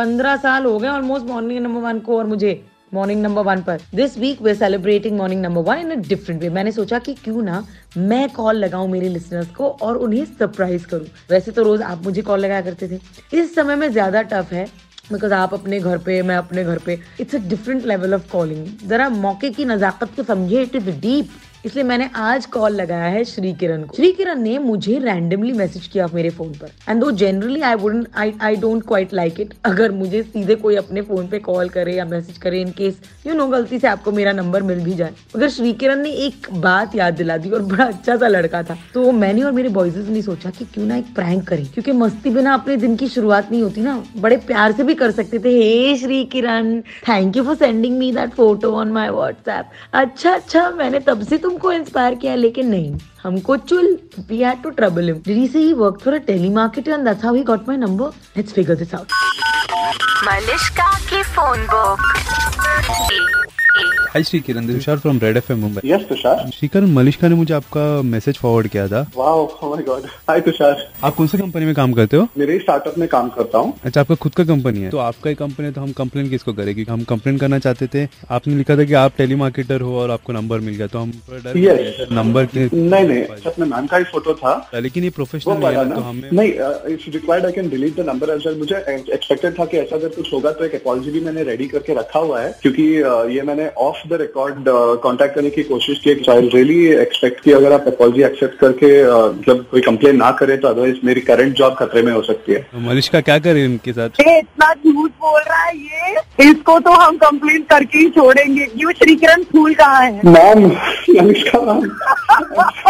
पंद्रह साल हो गए ऑलमोस्ट मॉर्निंग नंबर वन को और मुझे मॉर्निंग नंबर वन पर। This week we celebrating morning number one in a different way मैंने सोचा कि क्यों ना मैं कॉल लगाऊँ मेरे लिसनर्स को और उन्हें सरप्राइज़ करूँ। वैसे तो रोज आप मुझे कॉल लगाया करते थे। इस समय में ज़्यादा टफ है बिकॉज़ आप अपने घर पे, मैं अपने घर पे। It's a different level of calling जरा मौके की नजाकत को समझे इट इज़ डीप इसलिए मैंने आज कॉल लगाया है श्री किरण को। श्री किरण ने मुझे रैंडमली मैसेज किया मेरे फ़ोन पर। And though generally I wouldn't I I don't quite like it अगर मुझे सीधे कोई अपने फ़ोन पे कॉल करे या मैसेज करे इन केस यू नो गलती से आपको मेरा नंबर मिल भी जाए। मगर श्री किरण ने एक बात याद दिला दी और बड़ा अच्छा सा लड़का था तो मैंने और मेरे बॉयजेस ने सोचा की क्यों ना एक प्रैंक करे। क्योंकि मस्ती बिना अपने दिन की शुरुआत नहीं होती ना, बड़े प्यार से भी कर सकते थे। Hey Shri Kiran thank you for sending me that photo on my WhatsApp अच्छा अच्छा मैंने तब से तुमको इंस्पायर किया, लेकिन नहीं। हमको चुल we had to trouble him did he say he work for a telemarketer and that's how he got my number let's figure this out Malishka की phone book hi Shri Kiran Tushar from Red FM Mumbai yes Tushar Shri Kiran Malishka ने मुझे आपका message forward किया था। Wow my god hi Tushar आप कौन सी company में काम करते हो? मेरे स्टार्टअप में काम करता हूँ। अच्छा आपका खुद का कंपनी है। तो आपका ही कंपनी है तो हम कंप्लेन किसको करेंगे हम कंप्लेन करना चाहते थे। आपने लिखा था कि आप टेलीमार्केटर हो और आपको नंबर मिल गया तो हम नंबर के नहीं नहीं अपने मैम का ही फ़ोटो था। लेकिन ये प्रोफेशनल नहीं है तो हमें नहीं if required I can delete the number as मुझे एक्सपेक्टेड था कि ऐसा अगर कुछ होगा तो एक अपॉलजी भी मैंने रेडी करके रखा हुआ है क्योंकि uh, ये मैंने ऑफ़ द रिकॉर्ड कांटेक्ट करने की कोशिश की आई रियली एक्सपेक्ट कि अगर आप अपॉलजी एक्सेप्ट करके जब मतलब कोई कंप्लेन ना करे तो अदरवाइज़ मेरी करंट जॉब खतरे में हो सकती है। मनीष का क्या करे इनके साथ? ये इतना झूठ बोल रहा है ये? इसको तो हम कंप्लेन करके ही छोड़ेंगे। यू श्रीकरण फूल कहाँ है? Ma'am Manish ma'am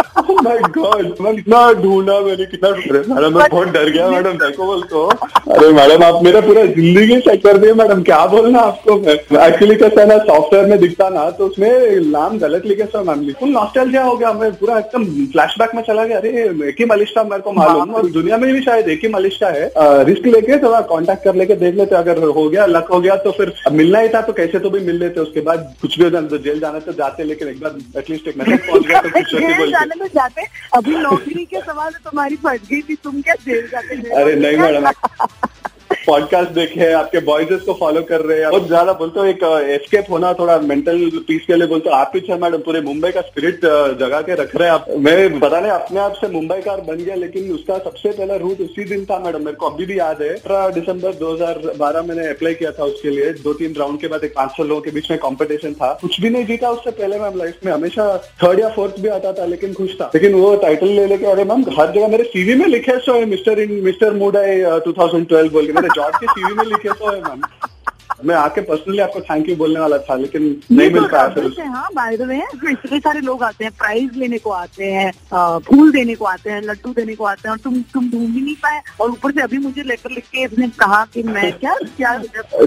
my god ma'am कितना ढूंढा मैंने कितना मैडम मैं बहुत डर गया मैडम देखो बोल तो अरे मैडम आप मेरा पूरा ज़िंदगी चेक कर दिए मैडम क्या बोलना आपको? मैं एक्चुअली कैसा ना सॉफ्टवेयर में दिखता ना तो उसमें नाम गलत लिखे सर मैम फुल नॉस्टैल्जिया हो गया मैं पूरा एकदम फ्लैशबैक में चला गया। अरे एक ही मलिश्का मेरे को मालूम और दुनिया में भी शायद एक ही मलिश्का है। रिस्क लेके थोड़ा कांटेक्ट कर लेके देख लेते अगर हो गया लक हो गया तो फिर मिलना ही था तो कैसे तो भी मिल लेते उसके बाद कुछ भी हो जाए तो जेल जाना तो जाते लेकिन एक बार एटलीस्ट एक मैसेज पहुँच गया तो कुछ तो जाते अभी नौकरी के सवाल तुम्हारी फट गई थी, तुम क्या जेल जाते अरे नहीं मैडम पॉडकास्ट देखे हैं, आपके वॉइसेस को फॉलो कर रहे हैं। बहुत ज़्यादा बोलते हो, एक एस्केप होना थोड़ा मेंटल पीस के लिए बोलते हो। आप पीछे मैडम पूरे मुंबई का स्पिरिट जगा के रख रहे हैं आप। मैं पता नहीं, अपने आप से मुंबई कार बन गया, लेकिन उसका सबसे पहला रूट उसी दिन था मैडम मेरे को अभी भी याद है। अठारह दिसंबर 2012 मैंने अप्लाई किया था उसके लिए। दो तीन राउंड के बाद एक पाँच सौ लोगों के बीच में कॉम्पिटिशन था। कुछ भी नहीं जीता उससे पहले मैम लाइफ में। हमेशा थर्ड या फोर्थ भी आता था, लेकिन खुश था। लेकिन वो टाइटल ले लेके, अरे मैम, हर जगह मेरे सीवी में लिखे so mister in mister mood I two thousand twelve बोल के। मेरे जॉब के सीवी में लिखे तो है मैम। मैं आके पर्सनली आपको थैंक यू बोलने वाला था लेकिन नहीं तो मिल पाया हाँ बाय द वे इतने सारे लोग आते हैं प्राइज लेने को आते हैं फूल देने को आते हैं लड्डू देने को आते हैं और तुम तुम ढूंढ ही नहीं पाए और ऊपर से अभी मुझे लेटर लिख के इसने कहा कि मैं क्या क्या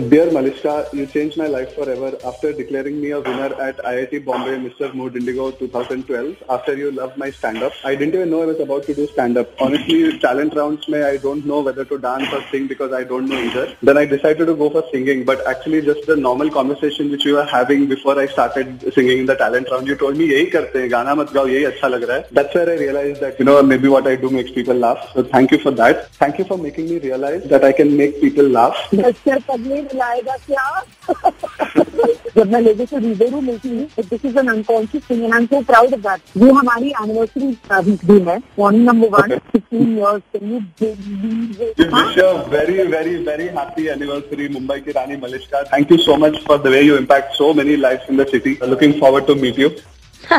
dear Malishka you change my life forever after declaring me a winner at I I T Bombay mister mood Indigo two thousand twelve after you love my stand up I didn't know it about to do stand up honestly talent round में I don't know whether to dance और sing because I don't know either then I decided to go for singing but actually just the normal conversation which we were having before I started singing in the talent round, you told me यही करते हैं गाना मत गाओ यही अच्छा लग रहा है. That's where I realized that you know maybe what I do makes people laugh. So thank you for that. Thank you for making me realize that I can make people laugh. बच्चा कब नहीं मिलाएगा क्या जब मैं लोगों से रूबरू मिलती हूँ this is an unconscious thing and I am so proud of that वो हमारी एनिवर्सरी दिन है morning number one. Fifteen years you very, very, very happy anniversary, Mumbai ki Rani Malishka. Thank you so much for the way you impact so many lives in the city. Looking forward to meet you.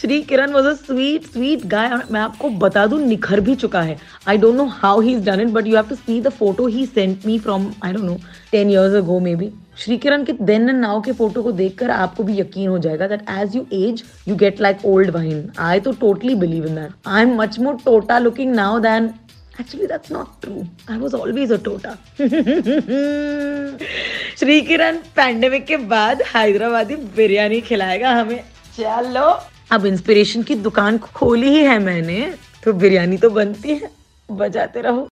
Shri Kiran was a sweet sweet guy मैं आपको बता दूँ निखर भी चुका है I don't know how he is done it but you have to see the photo he sent me from I don't know ten years ago maybe Shri Kiran के then and now के photo को देखकर आपको भी यकीन हो जाएगा that as you as you get like old wine I तो totally believe in that I am much more टोटा looking now than Actually, that's not true. I was always a tota. Shri Kiran pandemic के बाद हैदराबादी बिरयानी खिलाएगा हमें। चलो। अब inspiration की दुकान खोली ही है मैंने तो बिरयानी तो बनती है। बजाते रहो।